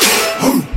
Pound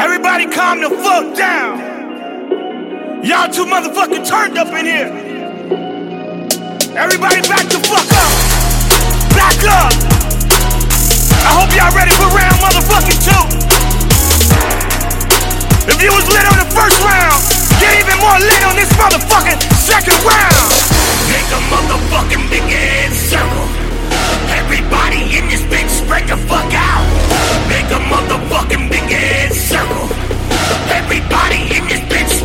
Everybody calm the fuck down. Y'all too motherfucking turned up in here. Everybody back the fuck up. Back up. I hope y'all ready for round motherfucking two. If you was lit on the first round, get even more lit on this motherfucking second round. Make a motherfucking big ass circle. Everybody in this bitch, spread the fuck out. Make a motherfucking big ass circle. Everybody in this bitch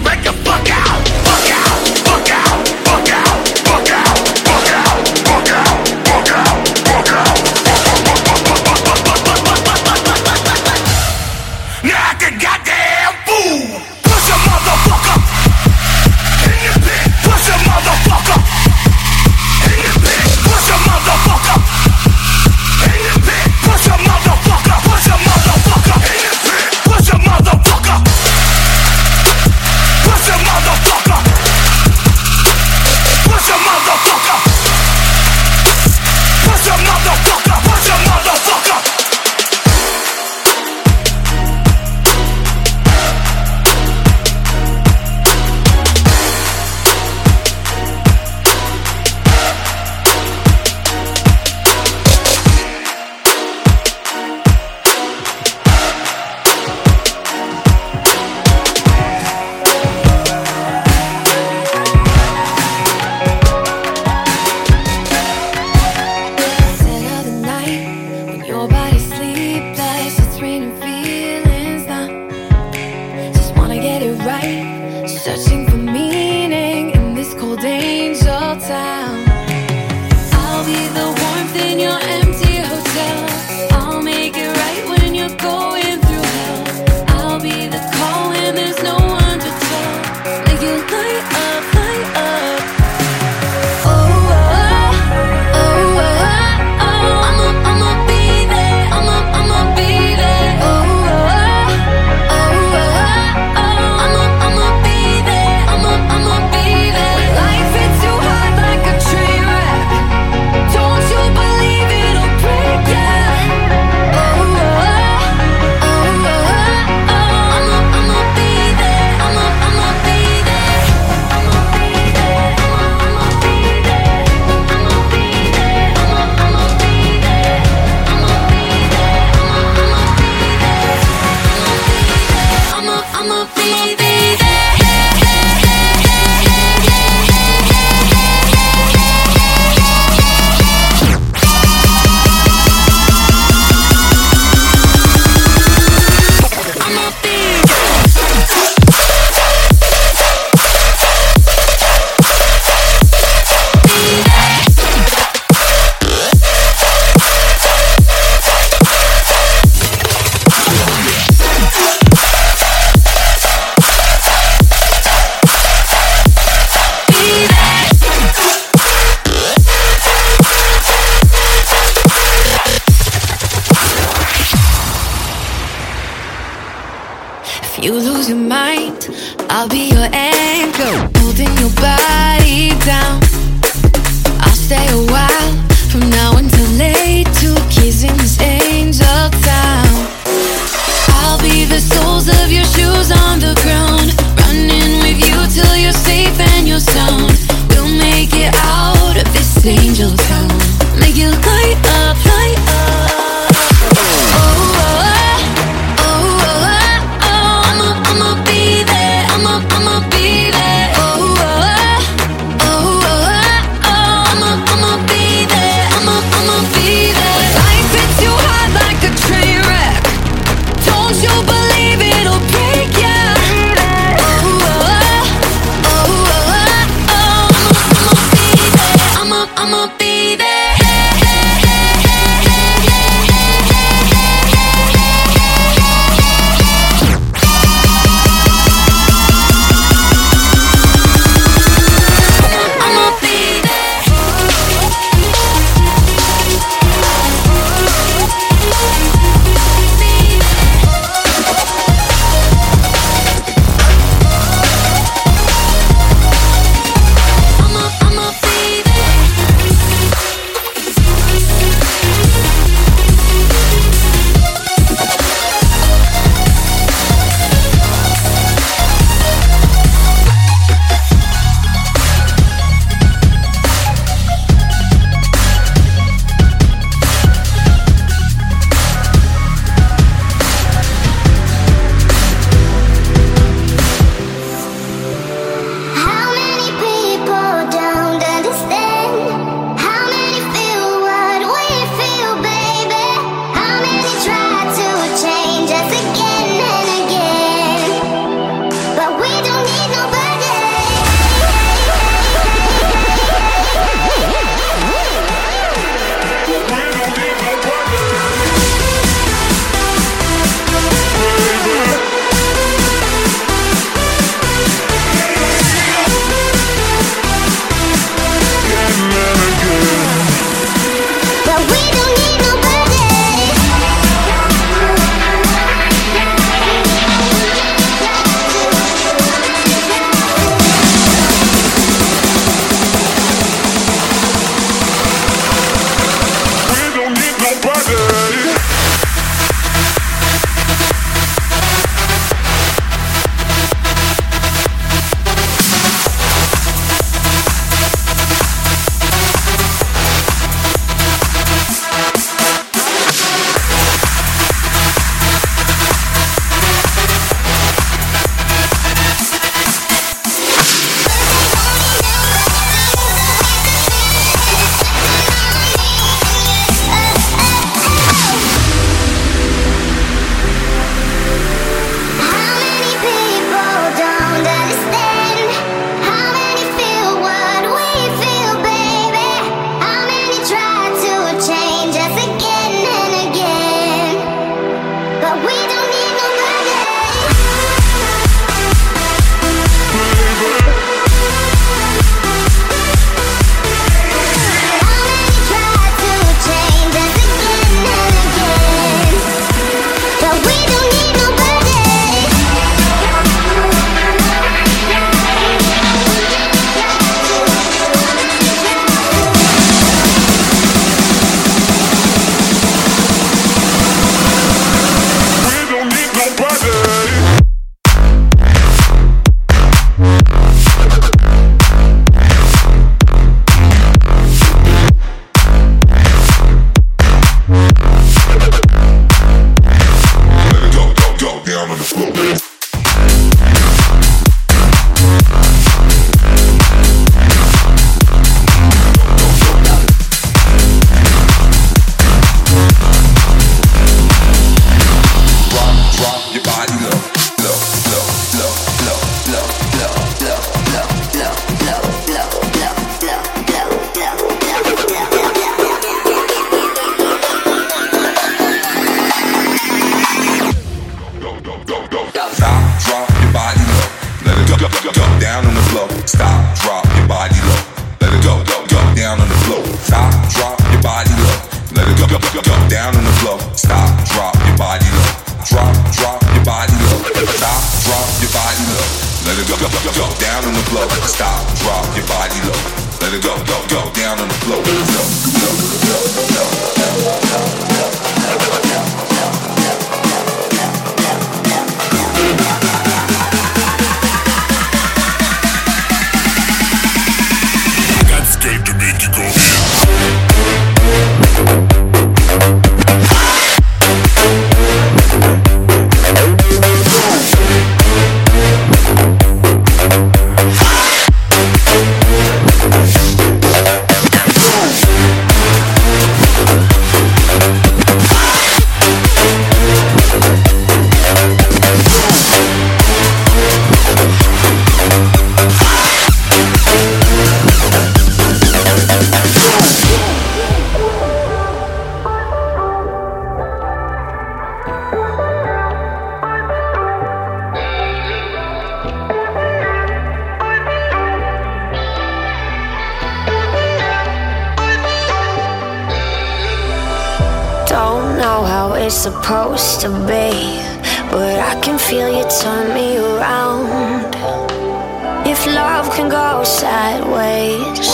sideways.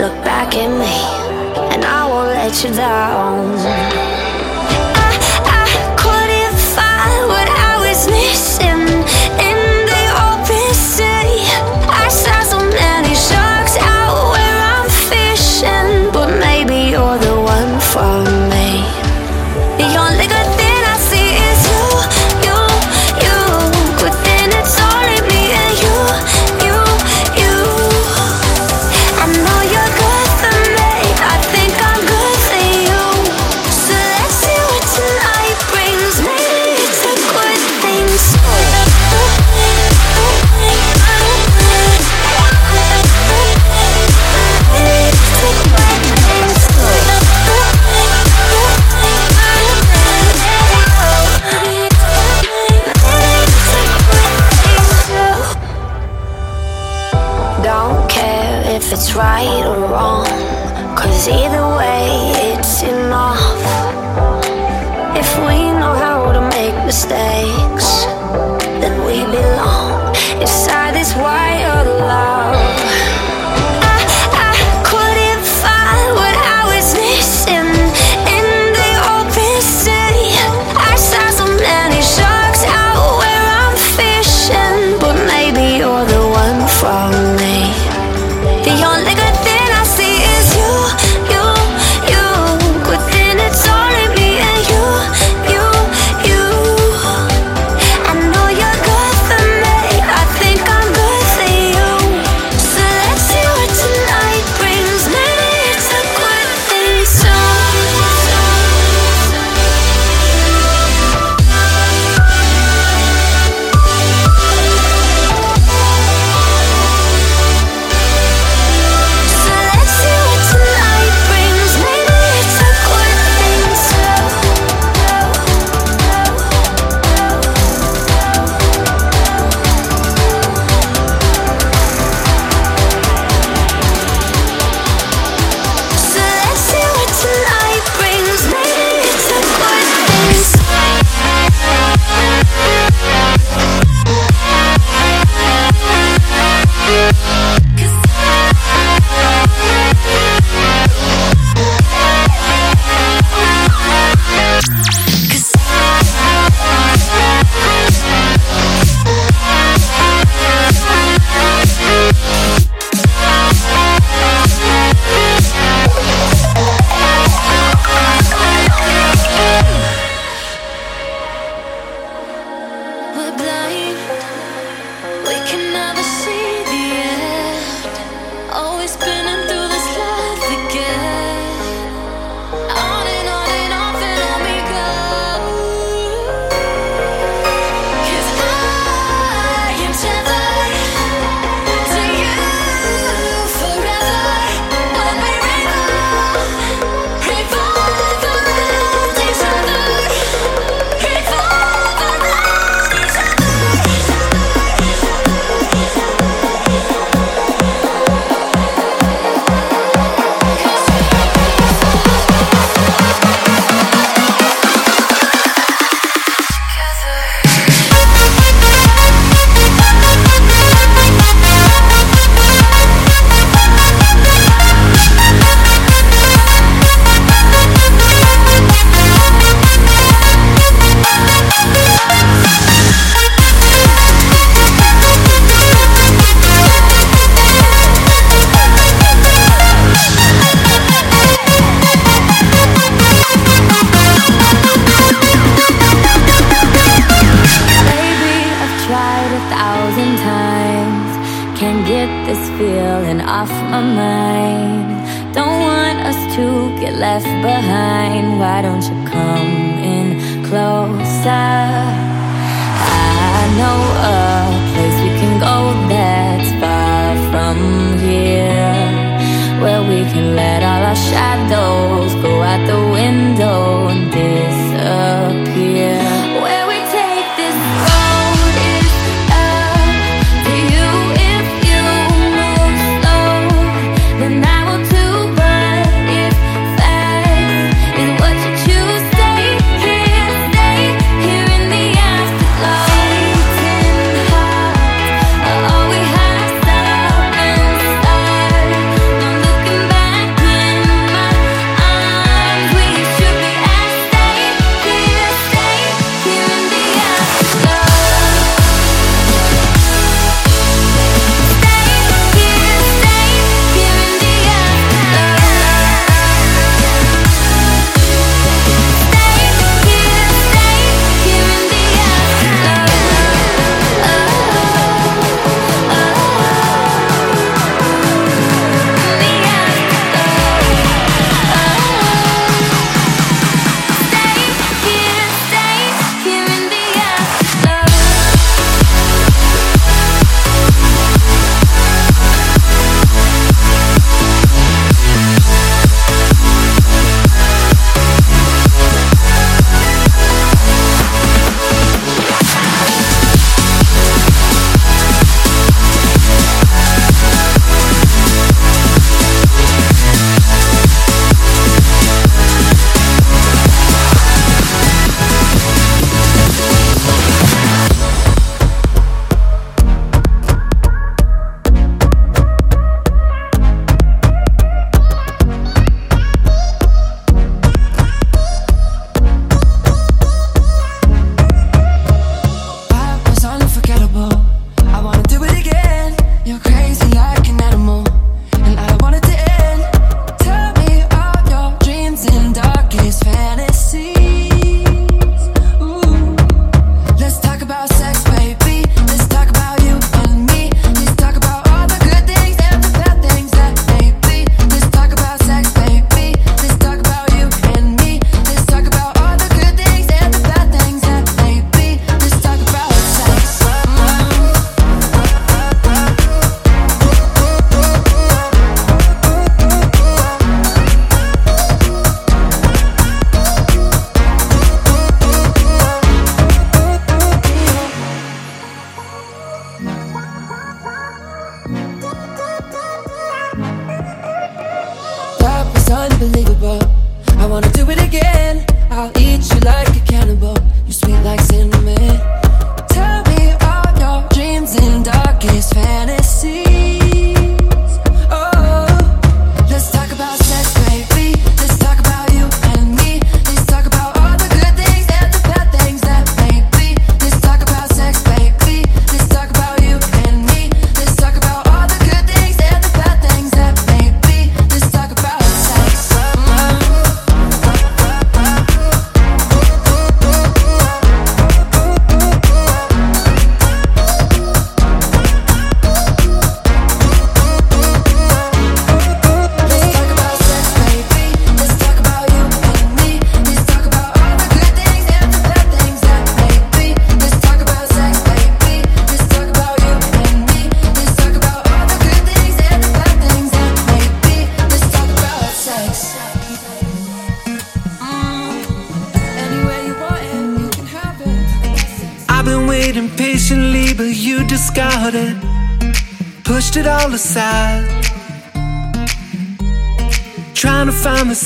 Look back at me, and I won't let you down.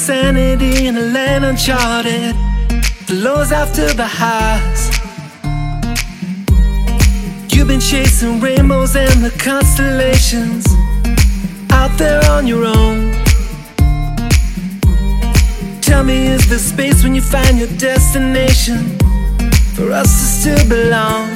sanity in a land uncharted. The lows after the highs. You've been chasing rainbows and the constellations out there on your own. Tell me, is there space when you find your destination for us to still belong?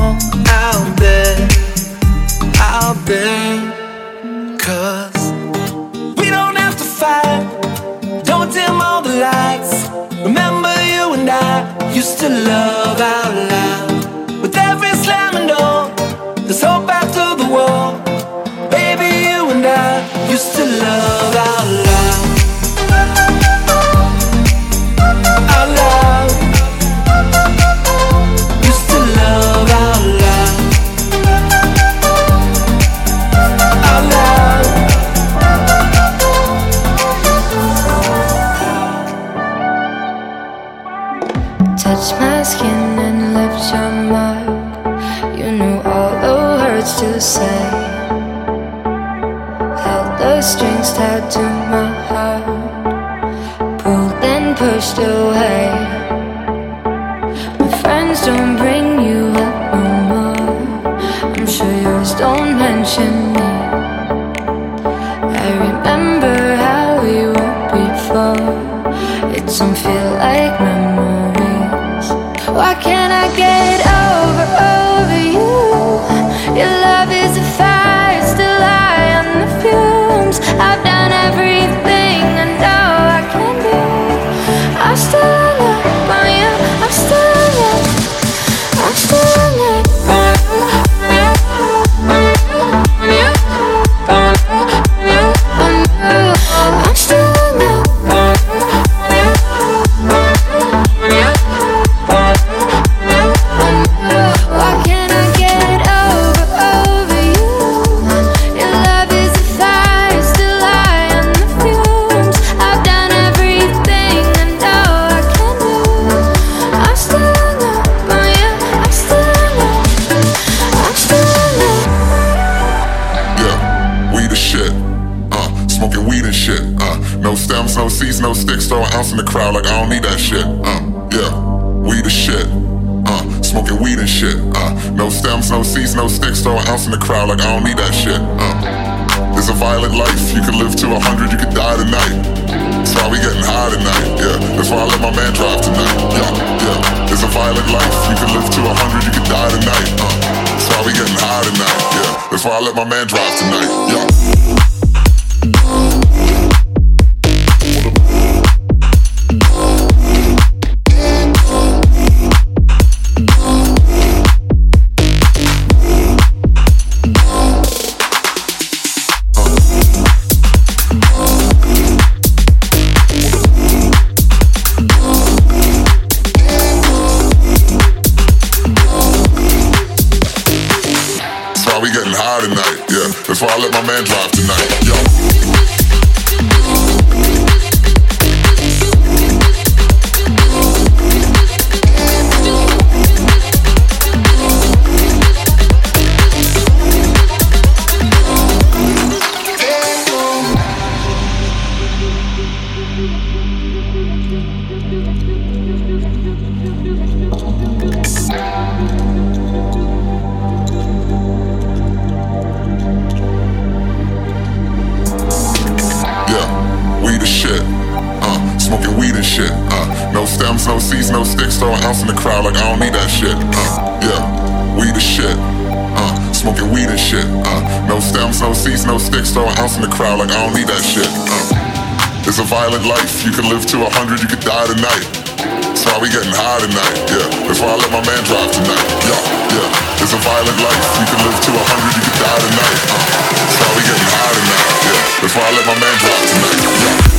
Out there? Out there. Cause we don't have to fight. Don't dim all the lights. Remember you and I used to love out loud. With every slamming door, there's hope after the. Baby, you and I used to love out loud. Say. In the crowd like I don't need that shit. Uh, yeah, we the shit. Uh, smoking weed and shit. Uh, no stems, no seeds, no sticks. Throw an ounce in the crowd like I don't need that shit. Uh, it's a violent life. You can live to a hundred, you could die tonight. That's why we getting high tonight. Yeah, that's why I let my man drive tonight. Yeah, yeah. It's a violent life. You can live to a hundred, you could die tonight. Uh, that's why we getting high tonight. Yeah, that's why I let my man drive tonight. Yeah. Man violent life. You can live to a hundred, you could die tonight. That's why we getting high tonight. Yeah, that's why I let my man drive tonight. Yeah, yeah. It's a violent life. You can live to a hundred, you could die tonight. Uh, that's why we getting high tonight. Yeah, that's why I let my man drive tonight. Yeah.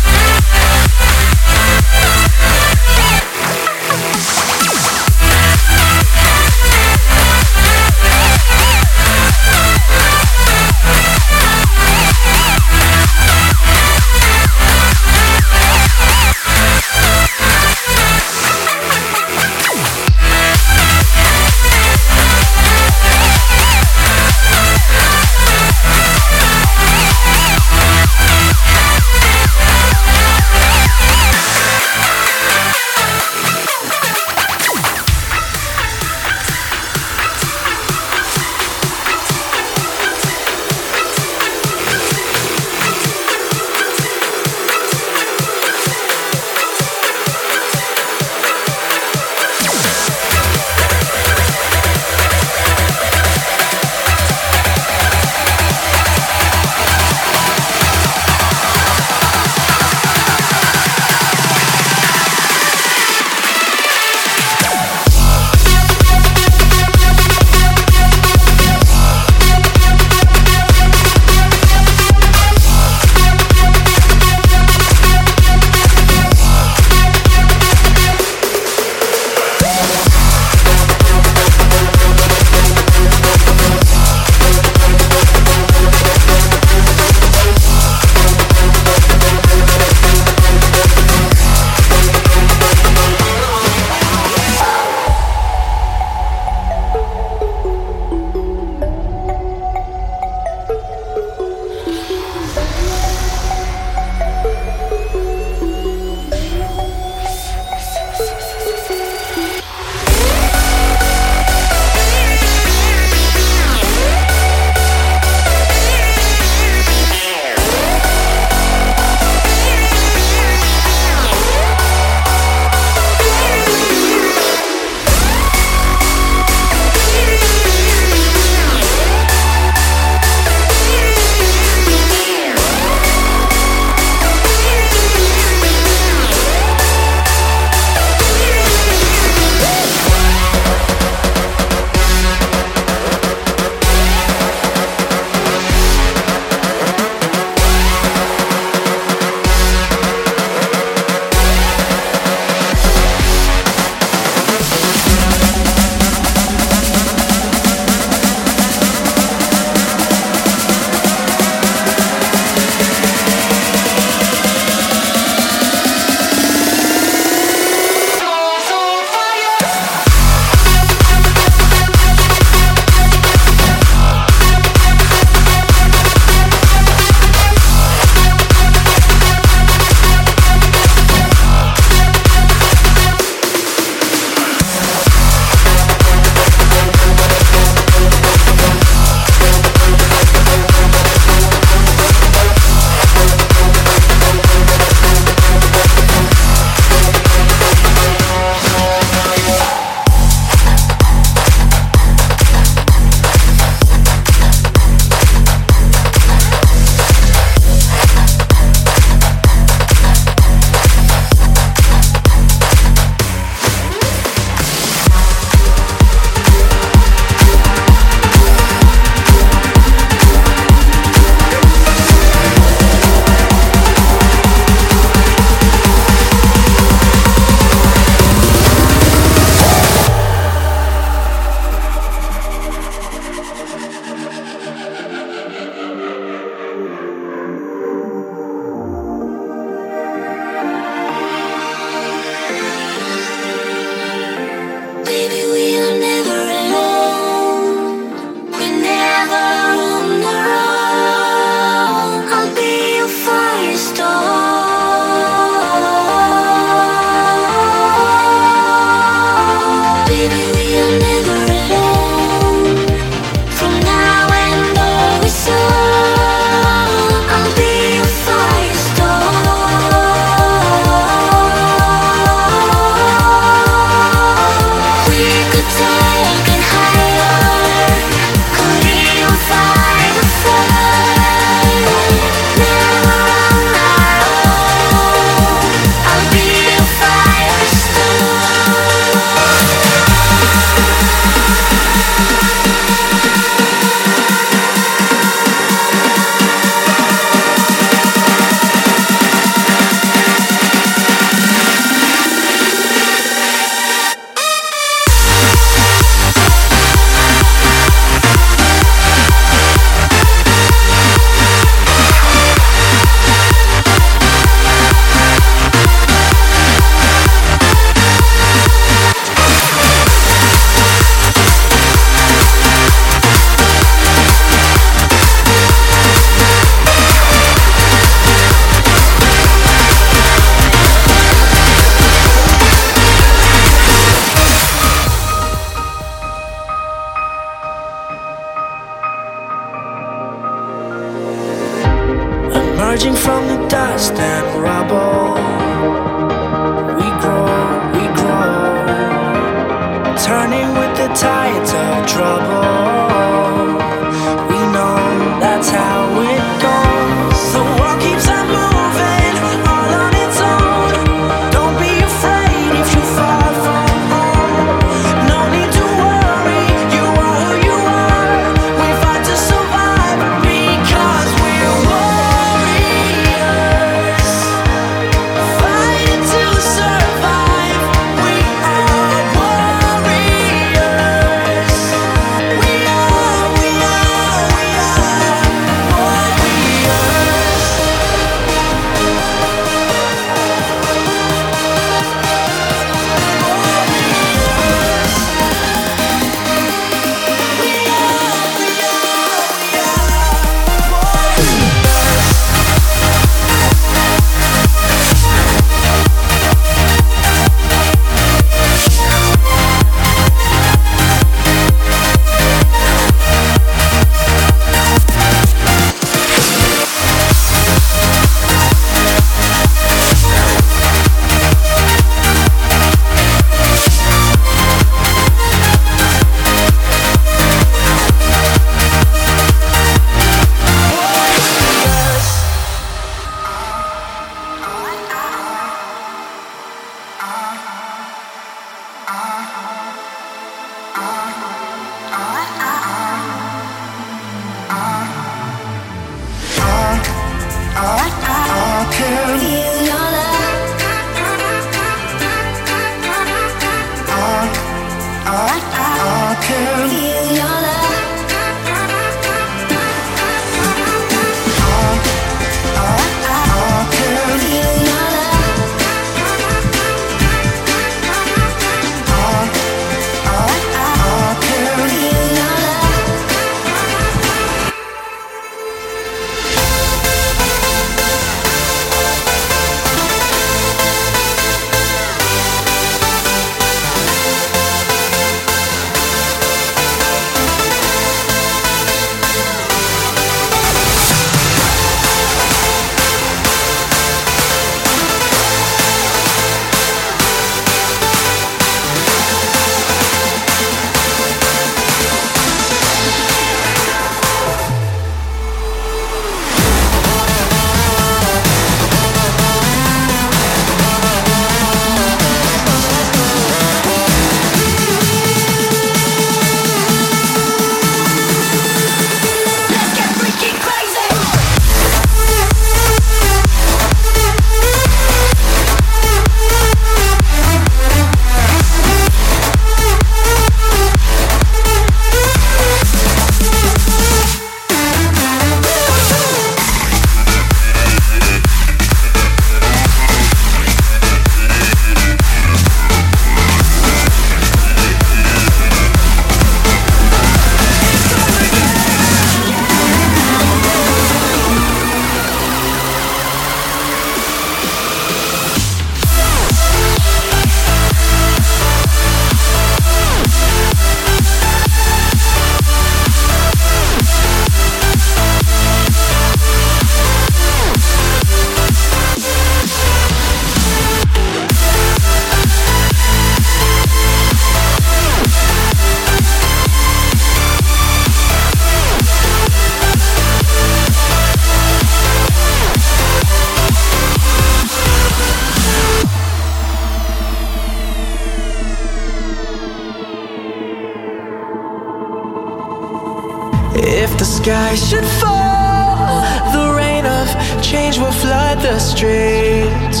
sky should fall, the rain of change will flood the streets.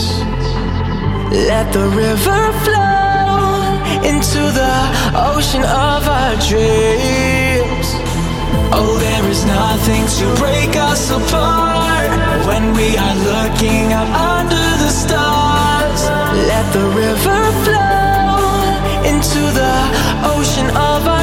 Let the river flow into the ocean of our dreams. Oh, there is nothing to break us apart when we are looking up under the stars. Let the river flow into the ocean of our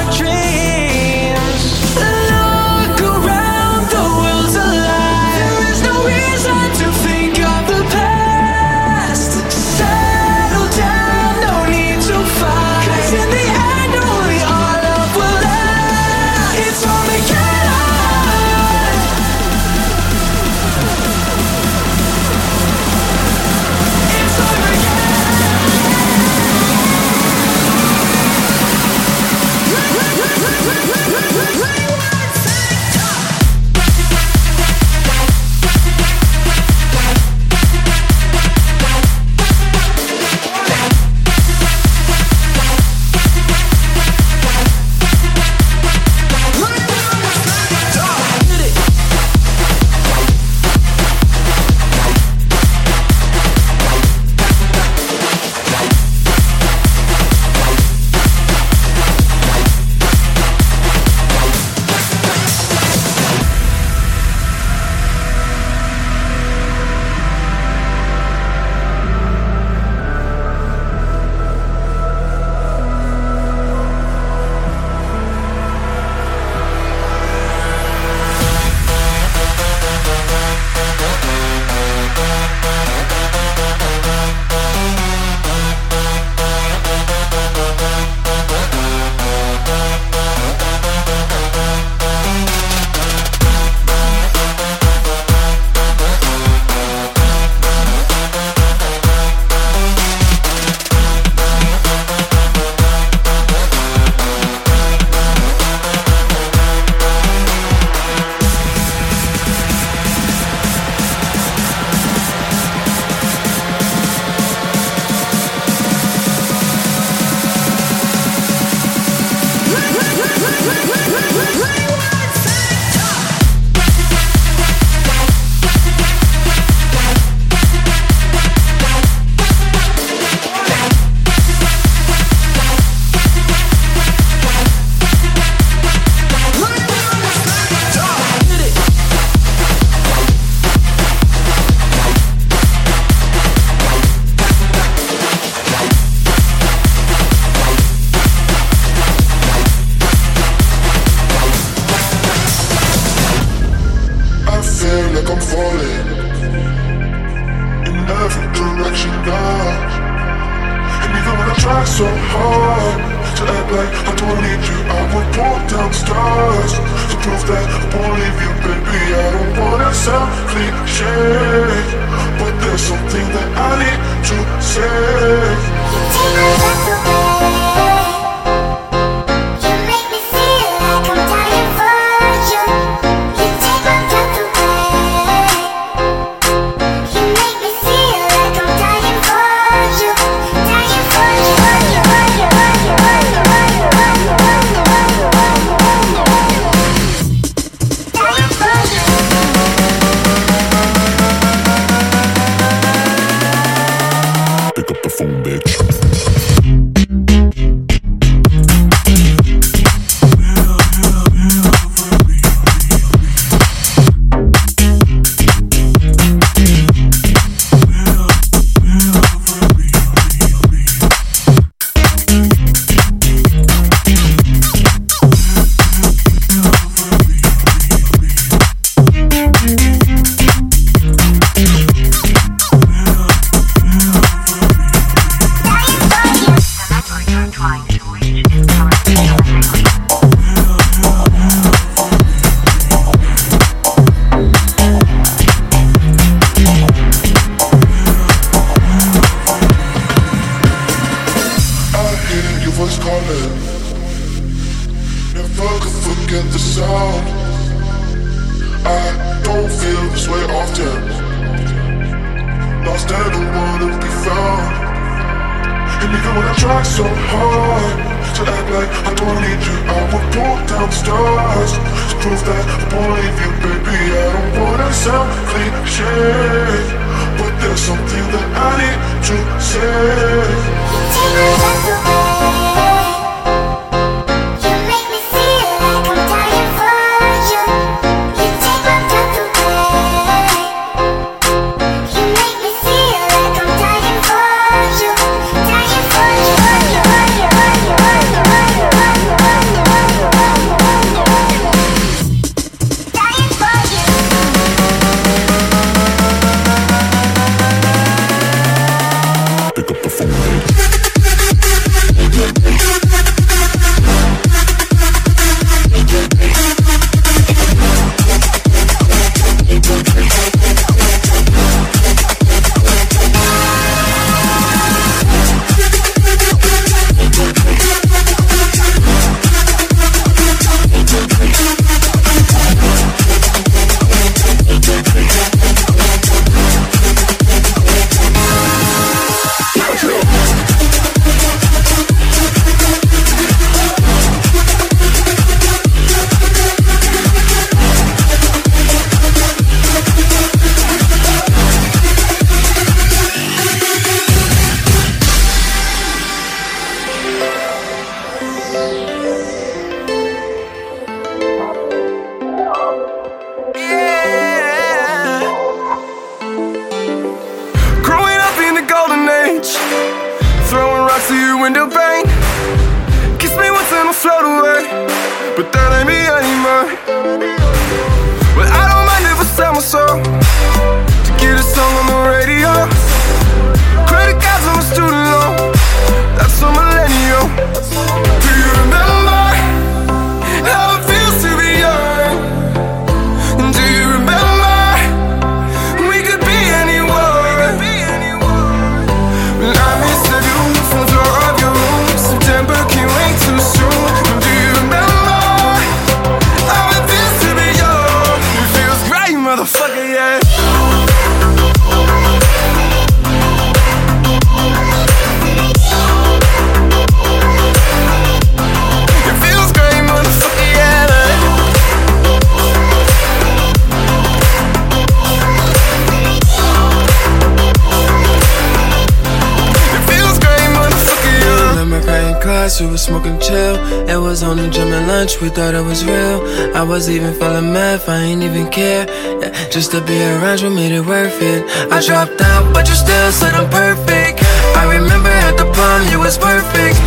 shots, we were smoking chill. It was only gym and lunch, we thought it was real. I was even feeling meth, I ain't even care. Yeah, just to be around you made it worth it. I dropped out, but you still said I'm perfect. I remember at the prom, you was perfect.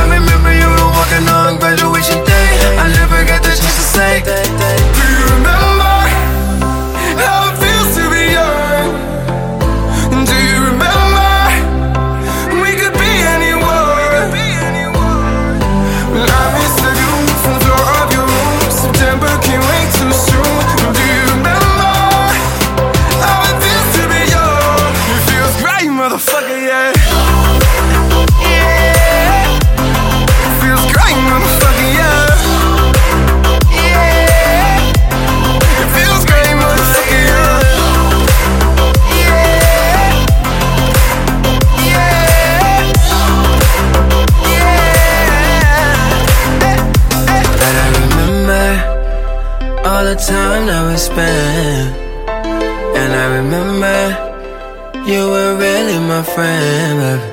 I remember you were walking on graduation day. I never got the chance to say. My friend, baby.